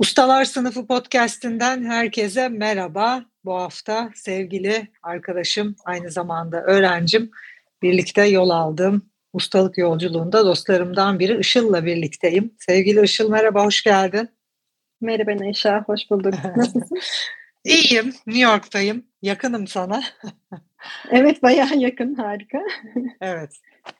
Ustalar Sınıfı podcast'inden herkese merhaba. Bu hafta sevgili arkadaşım, aynı zamanda öğrencim, birlikte yol aldım ustalık yolculuğunda dostlarımdan biri Işıl'la birlikteyim. Sevgili Işıl merhaba, hoş geldin. Merhaba Neşa, hoş bulduk. Nasılsın? İyiyim, New York'tayım. Yakınım sana. evet, bayağı yakın, harika. evet,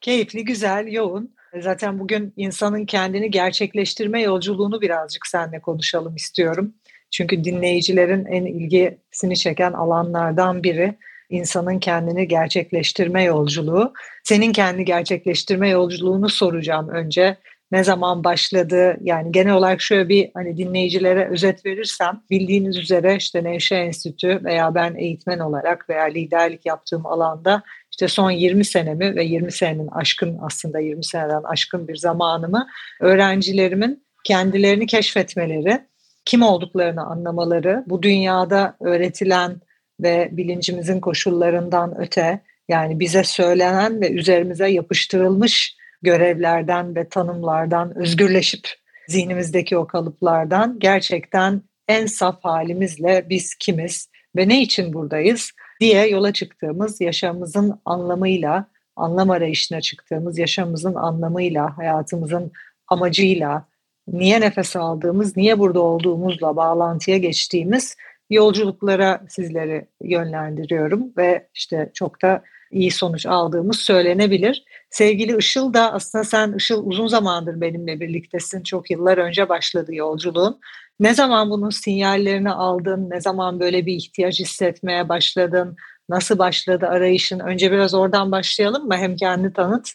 keyifli, güzel, yoğun. Zaten bugün insanın kendini gerçekleştirme yolculuğunu birazcık seninle konuşalım istiyorum. Çünkü dinleyicilerin en ilgisini çeken alanlardan biri insanın kendini gerçekleştirme yolculuğu. Senin kendi gerçekleştirme yolculuğunu soracağım önce. Ne zaman başladı? Yani genel olarak şöyle bir hani dinleyicilere özet verirsem bildiğiniz üzere işte Nevşe Enstitü veya ben eğitmen olarak veya liderlik yaptığım alanda işte son 20 senemi ve 20 senenin aşkın aslında 20 seneden aşkın bir zamanımı öğrencilerimin kendilerini keşfetmeleri, kim olduklarını anlamaları, bu dünyada öğretilen ve bilincimizin koşullarından öte yani bize söylenen ve üzerimize yapıştırılmış görevlerden ve tanımlardan özgürleşip zihnimizdeki o kalıplardan gerçekten en saf halimizle biz kimiz ve ne için buradayız diye yola çıktığımız yaşamımızın anlamıyla, anlam arayışına çıktığımız yaşamımızın anlamıyla, hayatımızın amacıyla, niye nefes aldığımız, niye burada olduğumuzla bağlantıya geçtiğimiz yolculuklara sizleri yönlendiriyorum ve işte çok da iyi sonuç aldığımız söylenebilir. Sevgili Işıl da aslında sen Işıl uzun zamandır benimle birliktesin. Çok yıllar önce başladı yolculuğun. Ne zaman bunun sinyallerini aldın? Ne zaman böyle bir ihtiyaç hissetmeye başladın? Nasıl başladı arayışın? Önce biraz oradan başlayalım mı? Hem kendi tanıt.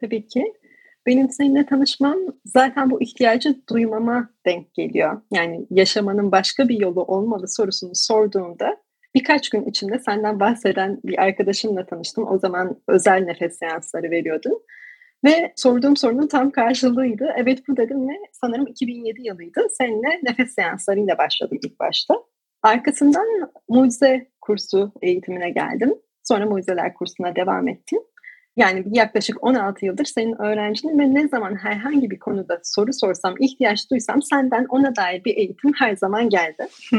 Tabii ki. Benim seninle tanışmam zaten bu ihtiyacı duymama denk geliyor. Yani yaşamanın başka bir yolu olmalı sorusunu sorduğumda birkaç gün içinde senden bahseden bir arkadaşımla tanıştım. O zaman özel nefes seansları veriyordun. Ve sorduğum sorunun tam karşılığıydı. Evet bu dedim ve sanırım 2007 yılıydı. Seninle nefes seanslarıyla başladım ilk başta. Arkasından mucize kursu eğitimine geldim. Sonra mucizeler kursuna devam ettim. Yani yaklaşık 16 yıldır senin öğrencinim ve ne zaman herhangi bir konuda soru sorsam, ihtiyaç duysam senden ona dair bir eğitim her zaman geldi.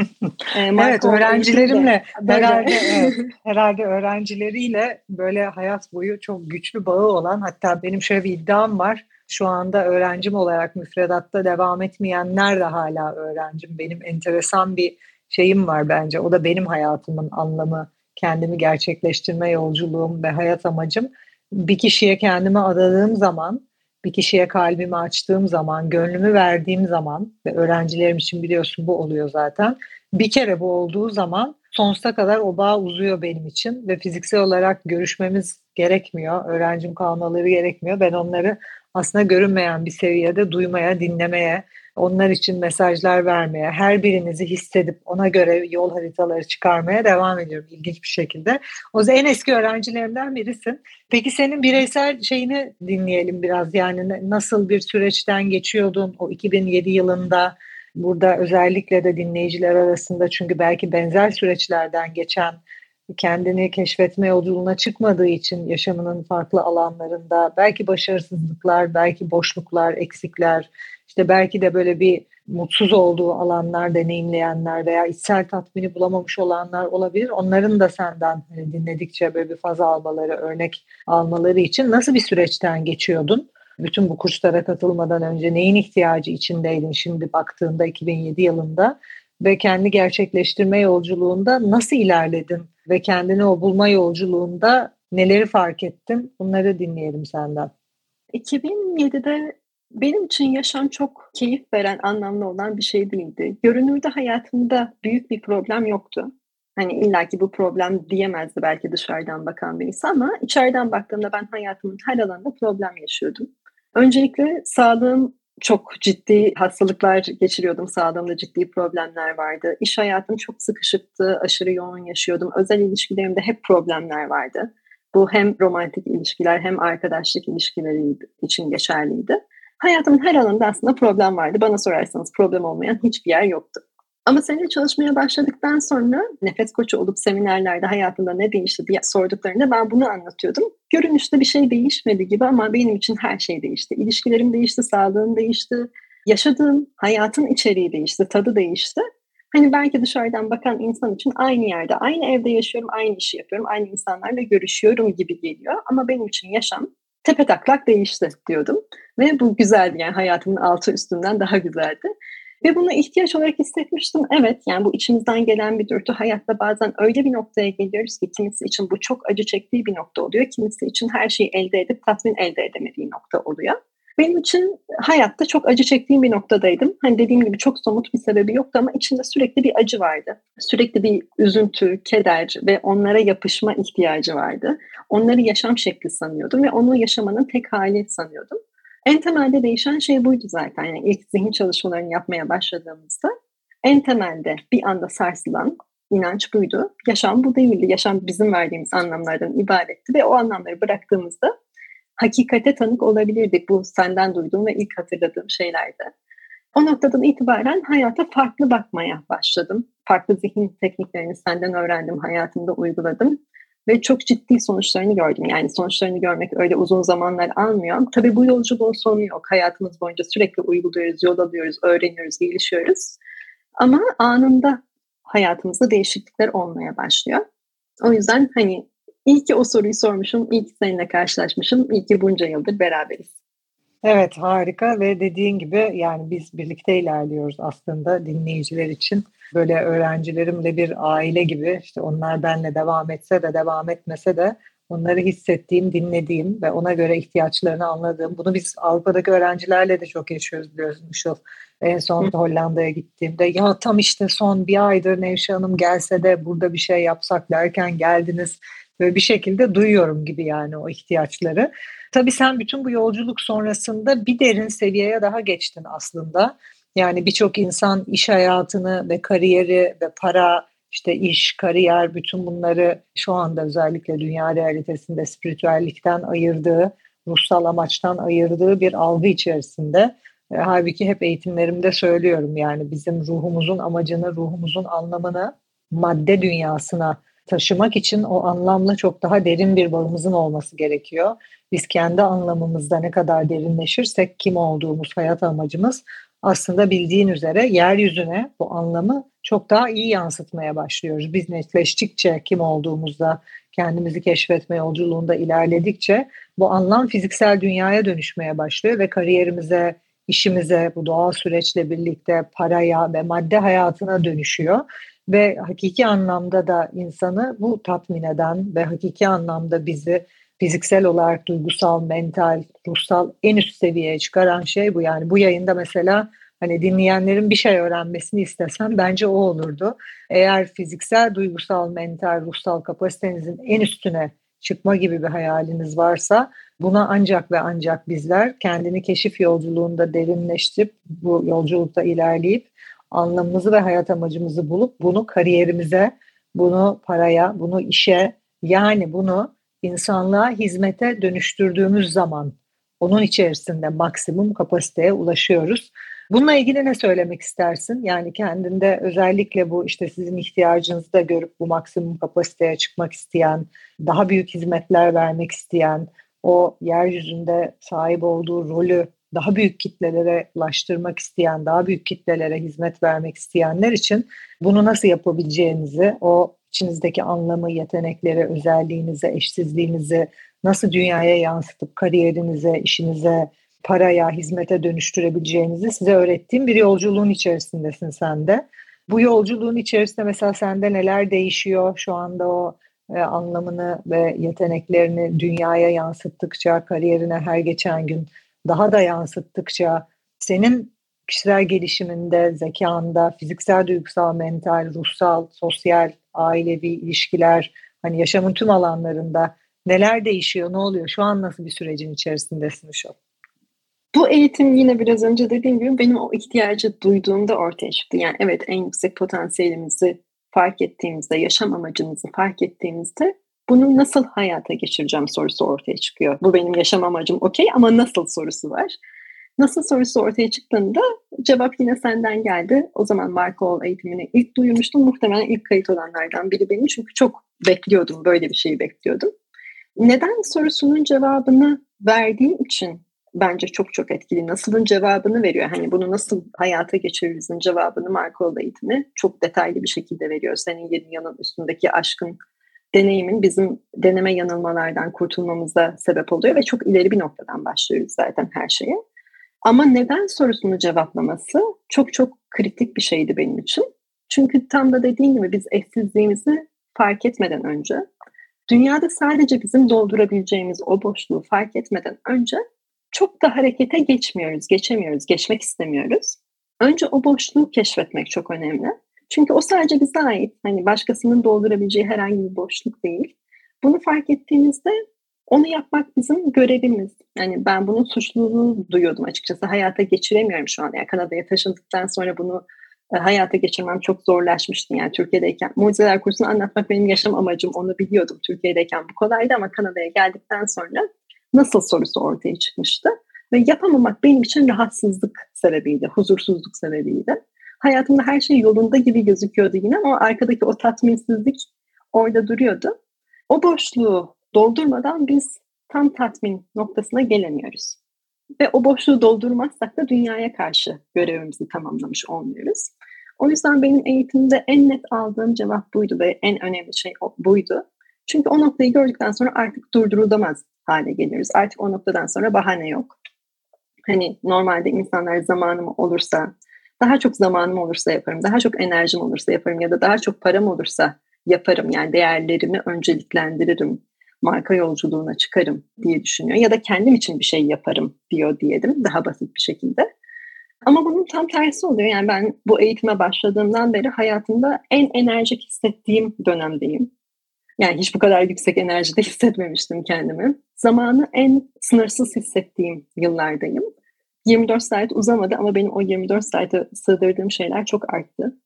ee, evet, öğrencilerimle herhalde, evet, herhalde öğrencileriyle böyle hayat boyu çok güçlü bağı olan hatta benim şöyle bir iddiam var. Şu anda öğrencim olarak müfredatta devam etmeyenler de hala öğrencim. Benim enteresan bir şeyim var bence. O da benim hayatımın anlamı, kendimi gerçekleştirme yolculuğum ve hayat amacım bir kişiye kendimi adadığım zaman, bir kişiye kalbimi açtığım zaman, gönlümü verdiğim zaman ve öğrencilerim için biliyorsun bu oluyor zaten. Bir kere bu olduğu zaman sonsuza kadar o bağ uzuyor benim için ve fiziksel olarak görüşmemiz gerekmiyor. Öğrencim kalmaları gerekmiyor. Ben onları aslında görünmeyen bir seviyede duymaya, dinlemeye, onlar için mesajlar vermeye, her birinizi hissedip ona göre yol haritaları çıkarmaya devam ediyorum ilginç bir şekilde. O en eski öğrencilerimden birisin. Peki senin bireysel şeyini dinleyelim biraz. Yani nasıl bir süreçten geçiyordun o 2007 yılında? Burada özellikle de dinleyiciler arasında çünkü belki benzer süreçlerden geçen kendini keşfetme yolculuğuna çıkmadığı için yaşamının farklı alanlarında belki başarısızlıklar, belki boşluklar, eksikler, işte belki de böyle bir mutsuz olduğu alanlar deneyimleyenler veya içsel tatmini bulamamış olanlar olabilir. Onların da senden hani dinledikçe böyle bir faz almaları, örnek almaları için nasıl bir süreçten geçiyordun? Bütün bu kurslara katılmadan önce neyin ihtiyacı içindeydin şimdi baktığında 2007 yılında ve kendi gerçekleştirme yolculuğunda nasıl ilerledin ve kendini o bulma yolculuğunda neleri fark ettin? Bunları dinleyelim senden. 2007'de benim için yaşam çok keyif veren, anlamlı olan bir şey değildi. Görünürde hayatımda büyük bir problem yoktu. Hani illaki bu problem diyemezdi belki dışarıdan bakan birisi ama içeriden baktığımda ben hayatımın her alanında problem yaşıyordum. Öncelikle sağlığım çok ciddi hastalıklar geçiriyordum. Sağlığımda ciddi problemler vardı. İş hayatım çok sıkışıktı, aşırı yoğun yaşıyordum. Özel ilişkilerimde hep problemler vardı. Bu hem romantik ilişkiler hem arkadaşlık ilişkileri için geçerliydi. Hayatımın her alanında aslında problem vardı. Bana sorarsanız problem olmayan hiçbir yer yoktu. Ama seninle çalışmaya başladıktan sonra nefes koçu olup seminerlerde hayatında ne değişti diye sorduklarında ben bunu anlatıyordum. Görünüşte bir şey değişmedi gibi ama benim için her şey değişti. İlişkilerim değişti, sağlığım değişti, yaşadığım hayatın içeriği değişti, tadı değişti. Hani belki dışarıdan bakan insan için aynı yerde, aynı evde yaşıyorum, aynı işi yapıyorum, aynı insanlarla görüşüyorum gibi geliyor. Ama benim için yaşam tepe taklak değişti diyordum. Ve bu güzeldi yani hayatımın altı üstünden daha güzeldi. Ve bunu ihtiyaç olarak hissetmiştim. Evet yani bu içimizden gelen bir dürtü. Hayatta bazen öyle bir noktaya geliyoruz ki kimisi için bu çok acı çektiği bir nokta oluyor. Kimisi için her şeyi elde edip tatmin elde edemediği nokta oluyor. Benim için hayatta çok acı çektiğim bir noktadaydım. Hani dediğim gibi çok somut bir sebebi yoktu ama içinde sürekli bir acı vardı. Sürekli bir üzüntü, keder ve onlara yapışma ihtiyacı vardı. Onları yaşam şekli sanıyordum ve onu yaşamanın tek hali sanıyordum. En temelde değişen şey buydu zaten. Yani ilk zihin çalışmalarını yapmaya başladığımızda en temelde bir anda sarsılan inanç buydu. Yaşam bu değildi. Yaşam bizim verdiğimiz anlamlardan ibaretti ve o anlamları bıraktığımızda hakikate tanık olabilirdik. Bu senden duyduğum ve ilk hatırladığım şeylerdi. O noktadan itibaren hayata farklı bakmaya başladım. Farklı zihin tekniklerini senden öğrendim, hayatımda uyguladım ve çok ciddi sonuçlarını gördüm. Yani sonuçlarını görmek öyle uzun zamanlar almıyor. Tabii bu yolculuğun sonu yok. Hayatımız boyunca sürekli uyguluyoruz, yol alıyoruz, öğreniyoruz, gelişiyoruz. Ama anında hayatımızda değişiklikler olmaya başlıyor. O yüzden hani iyi ki o soruyu sormuşum, iyi ki seninle karşılaşmışım, iyi ki bunca yıldır beraberiz. Evet harika ve dediğin gibi yani biz birlikte ilerliyoruz aslında dinleyiciler için. Böyle öğrencilerimle bir aile gibi işte onlar benle devam etse de devam etmese de onları hissettiğim, dinlediğim ve ona göre ihtiyaçlarını anladığım. Bunu biz Avrupa'daki öğrencilerle de çok yaşıyoruz biliyorsun Işıl. En son Hollanda'ya gittiğimde ya tam işte son bir aydır Nevşe Hanım gelse de burada bir şey yapsak derken geldiniz. Bir şekilde duyuyorum gibi yani o ihtiyaçları. Tabii sen bütün bu yolculuk sonrasında bir derin seviyeye daha geçtin aslında. Yani birçok insan iş hayatını ve kariyeri ve para, işte iş, kariyer bütün bunları şu anda özellikle dünya realitesinde spiritüellikten ayırdığı, ruhsal amaçtan ayırdığı bir algı içerisinde. E, halbuki hep eğitimlerimde söylüyorum yani bizim ruhumuzun amacını, ruhumuzun anlamını madde dünyasına taşımak için o anlamla çok daha derin bir bağımızın olması gerekiyor. Biz kendi anlamımızda ne kadar derinleşirsek kim olduğumuz, hayat amacımız aslında bildiğin üzere yeryüzüne bu anlamı çok daha iyi yansıtmaya başlıyoruz. Biz netleştikçe kim olduğumuzda, kendimizi keşfetme yolculuğunda ilerledikçe bu anlam fiziksel dünyaya dönüşmeye başlıyor ve kariyerimize, işimize, bu doğal süreçle birlikte paraya ve madde hayatına dönüşüyor ve hakiki anlamda da insanı bu tatmin eden ve hakiki anlamda bizi fiziksel olarak duygusal, mental, ruhsal en üst seviyeye çıkaran şey bu. Yani bu yayında mesela hani dinleyenlerin bir şey öğrenmesini istesem bence o olurdu. Eğer fiziksel, duygusal, mental, ruhsal kapasitenizin en üstüne çıkma gibi bir hayaliniz varsa buna ancak ve ancak bizler kendini keşif yolculuğunda derinleştirip bu yolculukta ilerleyip anlamımızı ve hayat amacımızı bulup bunu kariyerimize, bunu paraya, bunu işe yani bunu insanlığa hizmete dönüştürdüğümüz zaman onun içerisinde maksimum kapasiteye ulaşıyoruz. Bununla ilgili ne söylemek istersin? Yani kendinde özellikle bu işte sizin ihtiyacınızı da görüp bu maksimum kapasiteye çıkmak isteyen, daha büyük hizmetler vermek isteyen, o yeryüzünde sahip olduğu rolü daha büyük kitlelere ulaştırmak isteyen, daha büyük kitlelere hizmet vermek isteyenler için bunu nasıl yapabileceğinizi, o içinizdeki anlamı, yetenekleri, özelliğinizi, eşsizliğinizi nasıl dünyaya yansıtıp kariyerinize, işinize, paraya, hizmete dönüştürebileceğinizi size öğrettiğim bir yolculuğun içerisindesin sen de. Bu yolculuğun içerisinde mesela sende neler değişiyor şu anda o e, anlamını ve yeteneklerini dünyaya yansıttıkça, kariyerine her geçen gün daha da yansıttıkça senin kişisel gelişiminde, zekanda, fiziksel, duygusal, mental, ruhsal, sosyal ailevi ilişkiler, hani yaşamın tüm alanlarında neler değişiyor, ne oluyor? Şu an nasıl bir sürecin içerisindesin şu? Bu eğitim yine biraz önce dediğim gibi benim o ihtiyacı duyduğumda ortaya çıktı. Yani evet en yüksek potansiyelimizi fark ettiğimizde, yaşam amacımızı fark ettiğimizde bunu nasıl hayata geçireceğim sorusu ortaya çıkıyor. Bu benim yaşam amacım okey ama nasıl sorusu var. Nasıl sorusu ortaya çıktığında cevap yine senden geldi. O zaman Marco eğitimini ilk duymuştum. Muhtemelen ilk kayıt olanlardan biri benim. Çünkü çok bekliyordum, böyle bir şeyi bekliyordum. Neden sorusunun cevabını verdiğim için bence çok çok etkili. Nasılın cevabını veriyor. Hani bunu nasıl hayata geçiririzin cevabını Marco eğitimi çok detaylı bir şekilde veriyor. Senin yedi yanın üstündeki aşkın deneyimin bizim deneme yanılmalardan kurtulmamıza sebep oluyor ve çok ileri bir noktadan başlıyoruz zaten her şeye. Ama neden sorusunu cevaplaması çok çok kritik bir şeydi benim için. Çünkü tam da dediğim gibi biz eşsizliğimizi fark etmeden önce, dünyada sadece bizim doldurabileceğimiz o boşluğu fark etmeden önce çok da harekete geçmiyoruz, geçemiyoruz, geçmek istemiyoruz. Önce o boşluğu keşfetmek çok önemli. Çünkü o sadece bize ait. Hani başkasının doldurabileceği herhangi bir boşluk değil. Bunu fark ettiğimizde onu yapmak bizim görevimiz. Yani ben bunun suçluluğunu duyuyordum açıkçası. Hayata geçiremiyorum şu an. Yani Kanada'ya taşındıktan sonra bunu e, hayata geçirmem çok zorlaşmıştı. Yani Türkiye'deyken mucizeler kursunu anlatmak benim yaşam amacım. Onu biliyordum Türkiye'deyken bu kolaydı ama Kanada'ya geldikten sonra nasıl sorusu ortaya çıkmıştı. Ve yapamamak benim için rahatsızlık sebebiydi, huzursuzluk sebebiydi. Hayatımda her şey yolunda gibi gözüküyordu yine ama arkadaki o tatminsizlik orada duruyordu. O boşluğu doldurmadan biz tam tatmin noktasına gelemiyoruz. Ve o boşluğu doldurmazsak da dünyaya karşı görevimizi tamamlamış olmuyoruz. O yüzden benim eğitimde en net aldığım cevap buydu ve en önemli şey buydu. Çünkü o noktayı gördükten sonra artık durdurulamaz hale geliyoruz. Artık o noktadan sonra bahane yok. Hani normalde insanlar zamanım olursa, daha çok zamanım olursa yaparım, daha çok enerjim olursa yaparım ya da daha çok param olursa yaparım. Yani değerlerimi önceliklendiririm, marka yolculuğuna çıkarım diye düşünüyor. Ya da kendim için bir şey yaparım diyor diyelim daha basit bir şekilde. Ama bunun tam tersi oluyor. Yani ben bu eğitime başladığımdan beri hayatımda en enerjik hissettiğim dönemdeyim. Yani hiç bu kadar yüksek enerjide hissetmemiştim kendimi. Zamanı en sınırsız hissettiğim yıllardayım. 24 saat uzamadı ama benim o 24 saate sığdırdığım şeyler çok arttı.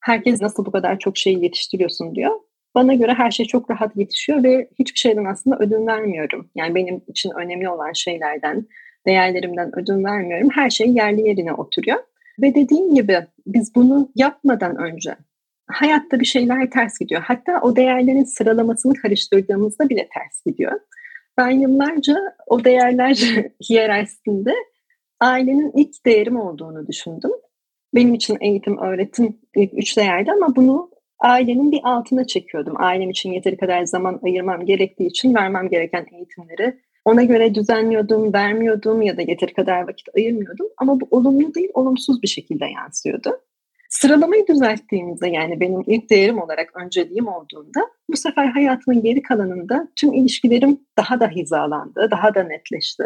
Herkes nasıl bu kadar çok şeyi yetiştiriyorsun diyor. Bana göre her şey çok rahat yetişiyor ve hiçbir şeyden aslında ödün vermiyorum. Yani benim için önemli olan şeylerden, değerlerimden ödün vermiyorum. Her şey yerli yerine oturuyor. Ve dediğim gibi biz bunu yapmadan önce hayatta bir şeyler ters gidiyor. Hatta o değerlerin sıralamasını karıştırdığımızda bile ters gidiyor. Ben yıllarca o değerler hiyerarşisinde ailenin ilk değerim olduğunu düşündüm. Benim için eğitim, öğretim ilk üç değerdi ama bunu ailenin bir altına çekiyordum. Ailem için yeteri kadar zaman ayırmam gerektiği için vermem gereken eğitimleri ona göre düzenliyordum, vermiyordum ya da yeteri kadar vakit ayırmıyordum. Ama bu olumlu değil, olumsuz bir şekilde yansıyordu. Sıralamayı düzelttiğimizde yani benim ilk değerim olarak önceliğim olduğunda bu sefer hayatımın geri kalanında tüm ilişkilerim daha da hizalandı, daha da netleşti,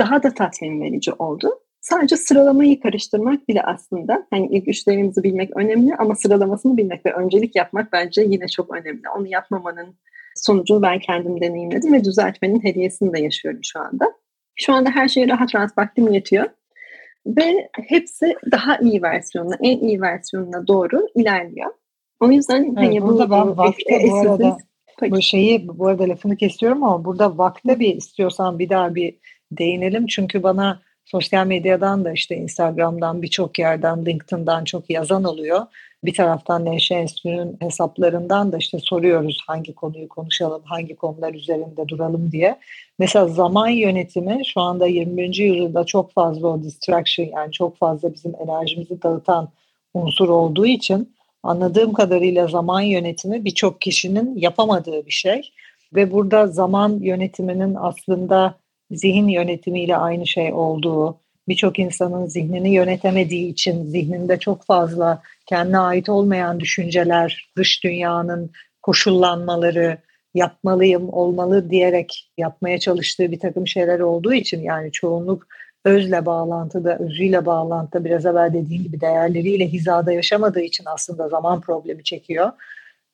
daha da tatmin verici oldu. Sadece sıralamayı karıştırmak bile aslında hani ilk üçlerimizi bilmek önemli ama sıralamasını bilmek ve öncelik yapmak bence yine çok önemli. Onu yapmamanın sonucunu ben kendim deneyimledim ve düzeltmenin hediyesini de yaşıyorum şu anda. Şu anda her şeye rahat rahat vaktim yetiyor. Ve hepsi daha iyi versiyonuna, en iyi versiyonuna doğru ilerliyor. O yüzden evet, hani bu, ben vakte bu arada bu şeyi bu arada lafını kesiyorum ama burada vakte bir istiyorsan bir daha bir değinelim. Çünkü bana sosyal medyadan da işte Instagram'dan birçok yerden LinkedIn'dan çok yazan oluyor. Bir taraftan Neşe Enstitü'nün hesaplarından da işte soruyoruz hangi konuyu konuşalım, hangi konular üzerinde duralım diye. Mesela zaman yönetimi şu anda 21. yüzyılda çok fazla o distraction yani çok fazla bizim enerjimizi dağıtan unsur olduğu için anladığım kadarıyla zaman yönetimi birçok kişinin yapamadığı bir şey. Ve burada zaman yönetiminin aslında zihin yönetimiyle aynı şey olduğu, birçok insanın zihnini yönetemediği için zihninde çok fazla kendine ait olmayan düşünceler, dış dünyanın koşullanmaları, yapmalıyım, olmalı diyerek yapmaya çalıştığı bir takım şeyler olduğu için yani çoğunluk özle bağlantıda, özüyle bağlantıda biraz evvel dediğim gibi değerleriyle hizada yaşamadığı için aslında zaman problemi çekiyor.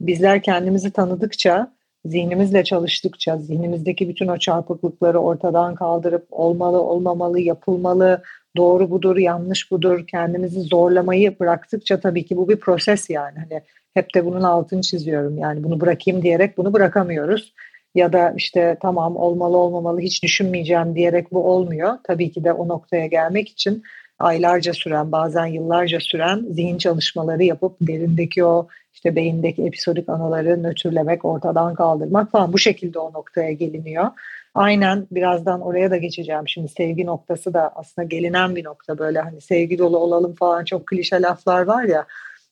bizler kendimizi tanıdıkça, zihnimizle çalıştıkça, zihnimizdeki bütün o çarpıklıkları ortadan kaldırıp olmalı, olmamalı, yapılmalı, doğru budur, yanlış budur, kendimizi zorlamayı bıraktıkça tabii ki bu bir proses yani. Hani hep de bunun altını çiziyorum. Yani bunu bırakayım diyerek bunu bırakamıyoruz. Ya da işte tamam olmalı olmamalı hiç düşünmeyeceğim diyerek bu olmuyor. Tabii ki de o noktaya gelmek için aylarca süren bazen yıllarca süren zihin çalışmaları yapıp derindeki o işte beyindeki episodik anıları nötrlemek, ortadan kaldırmak falan bu şekilde o noktaya geliniyor. Aynen birazdan oraya da geçeceğim. Şimdi sevgi noktası da aslında gelinen bir nokta böyle hani sevgi dolu olalım falan çok klişe laflar var ya.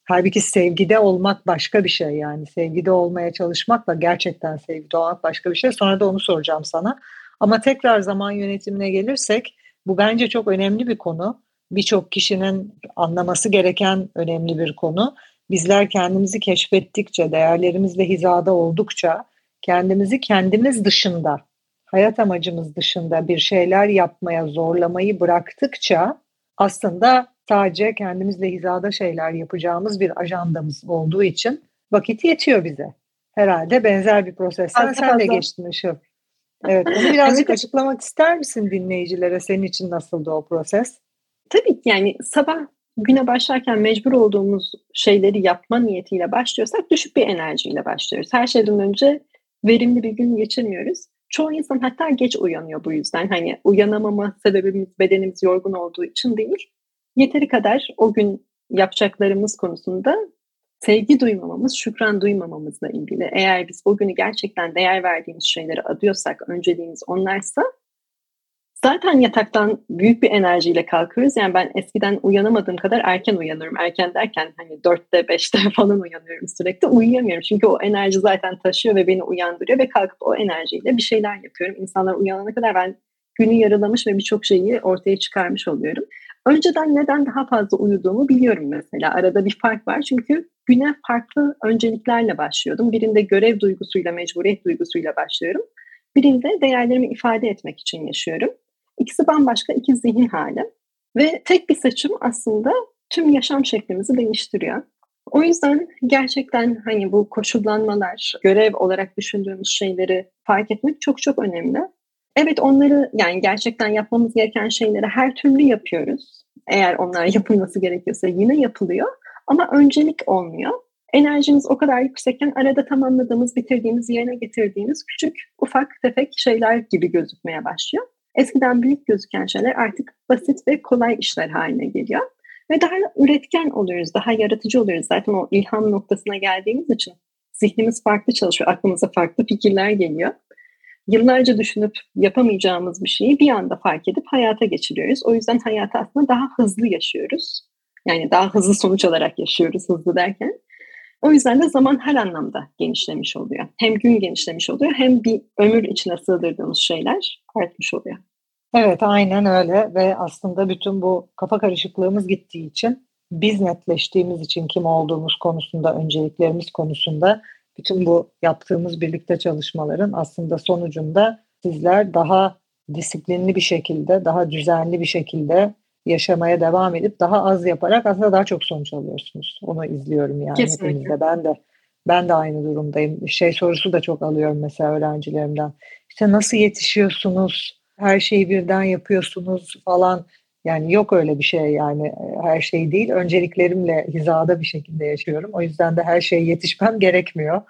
Halbuki sevgide olmak başka bir şey yani. Sevgide olmaya çalışmakla gerçekten sevgide olmak başka bir şey. Sonra da onu soracağım sana. Ama tekrar zaman yönetimine gelirsek bu bence çok önemli bir konu. Birçok kişinin anlaması gereken önemli bir konu. Bizler kendimizi keşfettikçe, değerlerimizle hizada oldukça kendimizi kendimiz dışında, hayat amacımız dışında bir şeyler yapmaya zorlamayı bıraktıkça aslında sadece kendimizle hizada şeyler yapacağımız bir ajandamız olduğu için vakit yetiyor bize. Herhalde benzer bir prosesten sen fazla. de geçtin Işıl. Evet, onu birazcık açıklamak ister misin dinleyicilere? Senin için nasıldı o proses? Tabii ki yani sabah güne başlarken mecbur olduğumuz şeyleri yapma niyetiyle başlıyorsak düşük bir enerjiyle başlıyoruz. Her şeyden önce verimli bir gün geçirmiyoruz. Çoğu insan hatta geç uyanıyor bu yüzden. Hani uyanamama sebebimiz bedenimiz yorgun olduğu için değil. Yeteri kadar o gün yapacaklarımız konusunda sevgi duymamamız, şükran duymamamızla ilgili. Eğer biz o günü gerçekten değer verdiğimiz şeyleri adıyorsak, önceliğimiz onlarsa zaten yataktan büyük bir enerjiyle kalkıyoruz. Yani ben eskiden uyanamadığım kadar erken uyanıyorum. Erken derken hani dörtte beşte falan uyanıyorum sürekli. Uyuyamıyorum çünkü o enerji zaten taşıyor ve beni uyandırıyor ve kalkıp o enerjiyle bir şeyler yapıyorum. İnsanlar uyanana kadar ben günü yarılamış ve birçok şeyi ortaya çıkarmış oluyorum. Önceden neden daha fazla uyuduğumu biliyorum mesela. Arada bir fark var çünkü güne farklı önceliklerle başlıyordum. Birinde görev duygusuyla, mecburiyet duygusuyla başlıyorum. Birinde değerlerimi ifade etmek için yaşıyorum. İkisi bambaşka iki zihin hali. Ve tek bir seçim aslında tüm yaşam şeklimizi değiştiriyor. O yüzden gerçekten hani bu koşullanmalar, görev olarak düşündüğümüz şeyleri fark etmek çok çok önemli. Evet onları yani gerçekten yapmamız gereken şeyleri her türlü yapıyoruz. Eğer onlar yapılması gerekiyorsa yine yapılıyor. Ama öncelik olmuyor. Enerjimiz o kadar yüksekken arada tamamladığımız, bitirdiğimiz, yerine getirdiğimiz küçük, ufak, tefek şeyler gibi gözükmeye başlıyor. Eskiden büyük gözüken şeyler artık basit ve kolay işler haline geliyor. Ve daha üretken oluyoruz, daha yaratıcı oluyoruz. Zaten o ilham noktasına geldiğimiz için zihnimiz farklı çalışıyor, aklımıza farklı fikirler geliyor. Yıllarca düşünüp yapamayacağımız bir şeyi bir anda fark edip hayata geçiriyoruz. O yüzden hayatı aslında daha hızlı yaşıyoruz. Yani daha hızlı sonuç alarak yaşıyoruz hızlı derken. O yüzden de zaman her anlamda genişlemiş oluyor. Hem gün genişlemiş oluyor hem bir ömür içine sığdırdığımız şeyler artmış oluyor. Evet aynen öyle ve aslında bütün bu kafa karışıklığımız gittiği için biz netleştiğimiz için kim olduğumuz konusunda, önceliklerimiz konusunda bütün bu yaptığımız birlikte çalışmaların aslında sonucunda sizler daha disiplinli bir şekilde, daha düzenli bir şekilde yaşamaya devam edip daha az yaparak aslında daha çok sonuç alıyorsunuz. Onu izliyorum yani Kesinlikle. hepimizde. Ben de ben de aynı durumdayım. Şey sorusu da çok alıyorum mesela öğrencilerimden. İşte nasıl yetişiyorsunuz? Her şeyi birden yapıyorsunuz falan. Yani yok öyle bir şey yani her şey değil. Önceliklerimle hizada bir şekilde yaşıyorum. O yüzden de her şeye yetişmem gerekmiyor.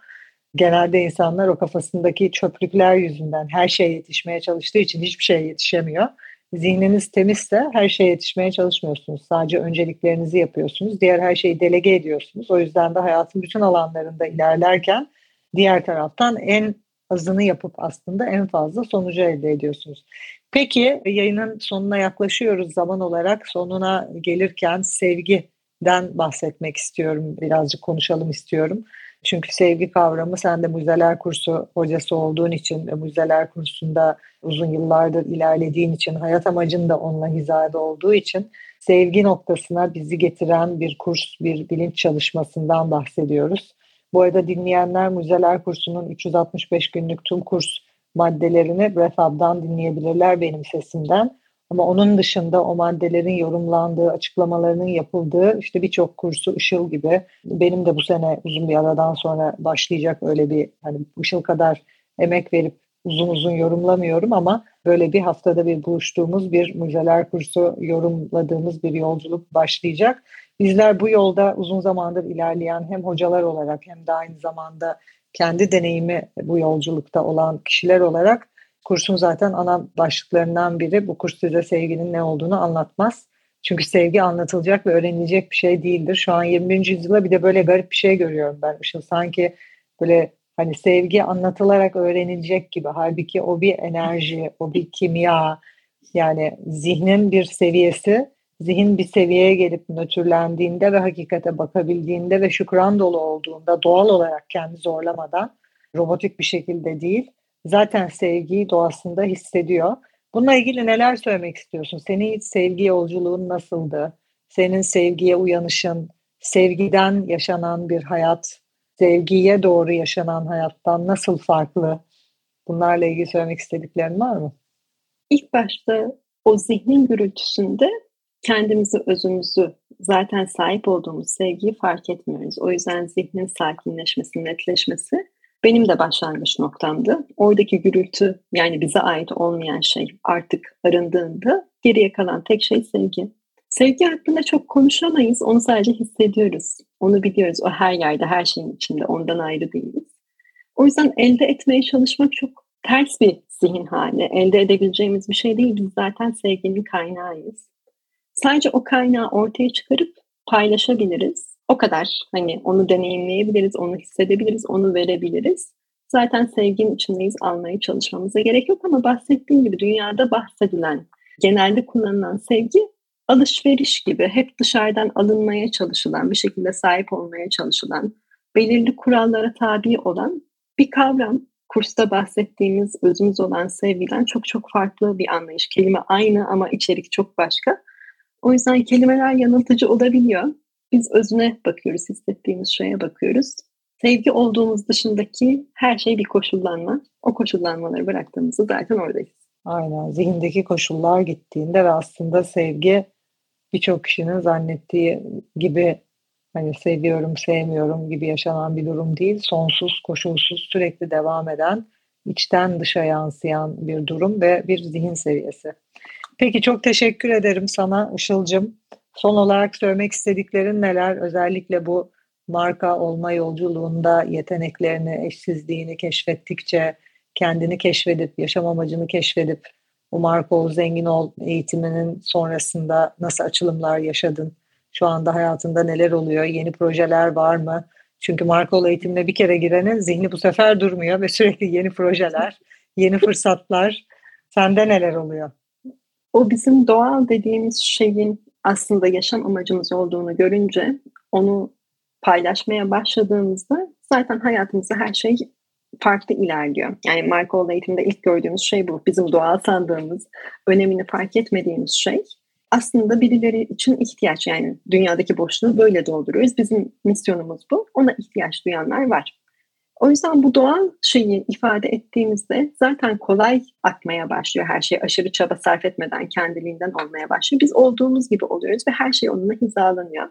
Genelde insanlar o kafasındaki çöplükler yüzünden her şeye yetişmeye çalıştığı için hiçbir şeye yetişemiyor zihniniz temizse her şeye yetişmeye çalışmıyorsunuz. Sadece önceliklerinizi yapıyorsunuz. Diğer her şeyi delege ediyorsunuz. O yüzden de hayatın bütün alanlarında ilerlerken diğer taraftan en azını yapıp aslında en fazla sonucu elde ediyorsunuz. Peki yayının sonuna yaklaşıyoruz zaman olarak. Sonuna gelirken sevgiden bahsetmek istiyorum. Birazcık konuşalım istiyorum. Çünkü sevgi kavramı sen de Muzeler Kursu hocası olduğun için ve Muzeler Kursu'nda uzun yıllardır ilerlediğin için hayat amacın da onunla hizada olduğu için sevgi noktasına bizi getiren bir kurs, bir bilinç çalışmasından bahsediyoruz. Bu arada dinleyenler Muzeler Kursu'nun 365 günlük tüm kurs maddelerini Refab'dan dinleyebilirler benim sesimden. Ama onun dışında o maddelerin yorumlandığı, açıklamalarının yapıldığı işte birçok kursu Işıl gibi benim de bu sene uzun bir aradan sonra başlayacak öyle bir hani Işıl kadar emek verip uzun uzun yorumlamıyorum ama böyle bir haftada bir buluştuğumuz bir mucizeler kursu yorumladığımız bir yolculuk başlayacak. Bizler bu yolda uzun zamandır ilerleyen hem hocalar olarak hem de aynı zamanda kendi deneyimi bu yolculukta olan kişiler olarak kursun zaten ana başlıklarından biri bu kurs size sevginin ne olduğunu anlatmaz. Çünkü sevgi anlatılacak ve öğrenilecek bir şey değildir. Şu an 21. yüzyılda bir de böyle garip bir şey görüyorum ben. Işıl sanki böyle hani sevgi anlatılarak öğrenilecek gibi. Halbuki o bir enerji, o bir kimya. Yani zihnin bir seviyesi, zihin bir seviyeye gelip nötrlendiğinde ve hakikate bakabildiğinde ve şükran dolu olduğunda doğal olarak kendi zorlamadan robotik bir şekilde değil zaten sevgiyi doğasında hissediyor. Bununla ilgili neler söylemek istiyorsun? Senin sevgi yolculuğun nasıldı? Senin sevgiye uyanışın, sevgiden yaşanan bir hayat, sevgiye doğru yaşanan hayattan nasıl farklı? Bunlarla ilgili söylemek istediklerin var mı? İlk başta o zihnin gürültüsünde kendimizi, özümüzü, zaten sahip olduğumuz sevgiyi fark etmiyoruz. O yüzden zihnin sakinleşmesi, netleşmesi benim de başlangıç noktamdı. Oradaki gürültü yani bize ait olmayan şey artık arındığında geriye kalan tek şey sevgi. Sevgi hakkında çok konuşamayız. Onu sadece hissediyoruz. Onu biliyoruz. O her yerde, her şeyin içinde. Ondan ayrı değiliz. O yüzden elde etmeye çalışmak çok ters bir zihin hali. Elde edebileceğimiz bir şey değil. Biz zaten sevginin kaynağıyız. Sadece o kaynağı ortaya çıkarıp paylaşabiliriz. O kadar. Hani onu deneyimleyebiliriz, onu hissedebiliriz, onu verebiliriz. Zaten sevginin içindeyiz, almaya çalışmamıza gerek yok ama bahsettiğim gibi dünyada bahsedilen, genelde kullanılan sevgi alışveriş gibi hep dışarıdan alınmaya çalışılan, bir şekilde sahip olmaya çalışılan, belirli kurallara tabi olan bir kavram. Kursta bahsettiğimiz özümüz olan sevgiden çok çok farklı bir anlayış. Kelime aynı ama içerik çok başka. O yüzden kelimeler yanıltıcı olabiliyor. Biz özüne bakıyoruz, hissettiğimiz şeye bakıyoruz. Sevgi olduğumuz dışındaki her şey bir koşullanma. O koşullanmaları bıraktığımızda zaten oradayız. Aynen. Zihindeki koşullar gittiğinde ve aslında sevgi birçok kişinin zannettiği gibi hani seviyorum, sevmiyorum gibi yaşanan bir durum değil. Sonsuz, koşulsuz, sürekli devam eden, içten dışa yansıyan bir durum ve bir zihin seviyesi. Peki çok teşekkür ederim sana Işıl'cım. Son olarak söylemek istediklerin neler? Özellikle bu marka olma yolculuğunda yeteneklerini, eşsizliğini keşfettikçe kendini keşfedip, yaşam amacını keşfedip o marka ol, zengin ol eğitiminin sonrasında nasıl açılımlar yaşadın? Şu anda hayatında neler oluyor? Yeni projeler var mı? Çünkü marka ol eğitimine bir kere girenin zihni bu sefer durmuyor ve sürekli yeni projeler, yeni fırsatlar. Sende neler oluyor? O bizim doğal dediğimiz şeyin aslında yaşam amacımız olduğunu görünce onu paylaşmaya başladığımızda zaten hayatımızda her şey farklı ilerliyor. Yani marka eğitimde ilk gördüğümüz şey bu. Bizim doğal sandığımız, önemini fark etmediğimiz şey aslında birileri için ihtiyaç. Yani dünyadaki boşluğu böyle dolduruyoruz. Bizim misyonumuz bu. Ona ihtiyaç duyanlar var. O yüzden bu doğal şeyi ifade ettiğimizde zaten kolay akmaya başlıyor her şey. Aşırı çaba sarf etmeden kendiliğinden olmaya başlıyor. Biz olduğumuz gibi oluyoruz ve her şey onunla hizalanıyor.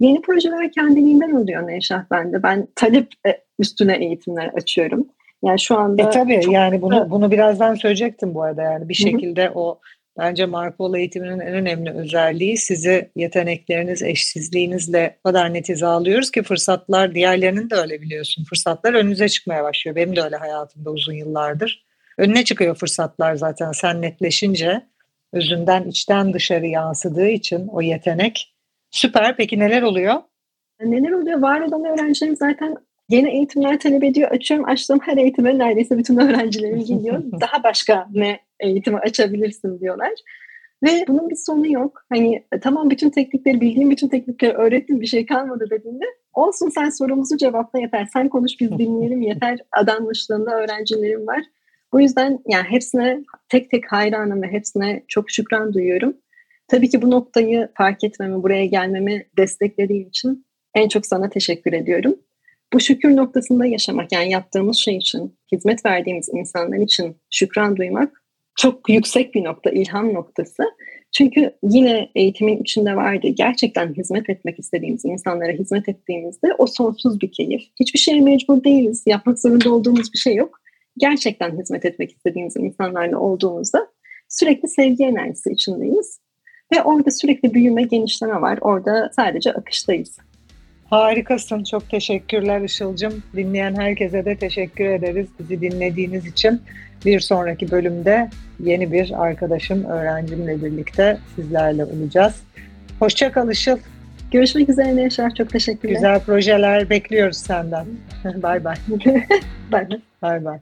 Yeni projeler kendiliğinden oluyor Nevşah bende. Ben talep e, üstüne eğitimler açıyorum. Yani şu anda... E tabii yani bunu, bunu birazdan söyleyecektim bu arada yani bir şekilde Hı-hı. o Bence Marco eğitiminin en önemli özelliği sizi yetenekleriniz, eşsizliğinizle o kadar net hizalıyoruz ki fırsatlar diğerlerinin de öyle biliyorsun. Fırsatlar önünüze çıkmaya başlıyor. Benim de öyle hayatımda uzun yıllardır. Önüne çıkıyor fırsatlar zaten sen netleşince özünden içten dışarı yansıdığı için o yetenek. Süper. Peki neler oluyor? Neler oluyor? Var olan öğrencilerim zaten yeni eğitimler talep ediyor. Açıyorum açtığım her eğitime neredeyse bütün öğrencilerim geliyor. Daha başka ne eğitimi açabilirsin diyorlar. Ve bunun bir sonu yok. Hani e, tamam bütün teknikleri bildiğim bütün teknikleri öğrettim bir şey kalmadı dediğinde olsun sen sorumuzu cevapla yeter. Sen konuş biz dinleyelim yeter adanmışlığında öğrencilerim var. Bu yüzden yani hepsine tek tek hayranım ve hepsine çok şükran duyuyorum. Tabii ki bu noktayı fark etmemi, buraya gelmemi desteklediğin için en çok sana teşekkür ediyorum. Bu şükür noktasında yaşamak yani yaptığımız şey için, hizmet verdiğimiz insanlar için şükran duymak çok yüksek bir nokta, ilham noktası. Çünkü yine eğitimin içinde vardı. Gerçekten hizmet etmek istediğimiz insanlara hizmet ettiğimizde o sonsuz bir keyif. Hiçbir şeye mecbur değiliz. Yapmak zorunda olduğumuz bir şey yok. Gerçekten hizmet etmek istediğimiz insanlarla olduğumuzda sürekli sevgi enerjisi içindeyiz. Ve orada sürekli büyüme, genişleme var. Orada sadece akıştayız. Harikasın. Çok teşekkürler Işıl'cım. Dinleyen herkese de teşekkür ederiz bizi dinlediğiniz için. Bir sonraki bölümde yeni bir arkadaşım, öğrencimle birlikte sizlerle olacağız. Hoşçakal Işıl. Görüşmek üzere Neşer. Çok teşekkürler. Güzel projeler bekliyoruz senden. bay bay. bay bay. Bay bay.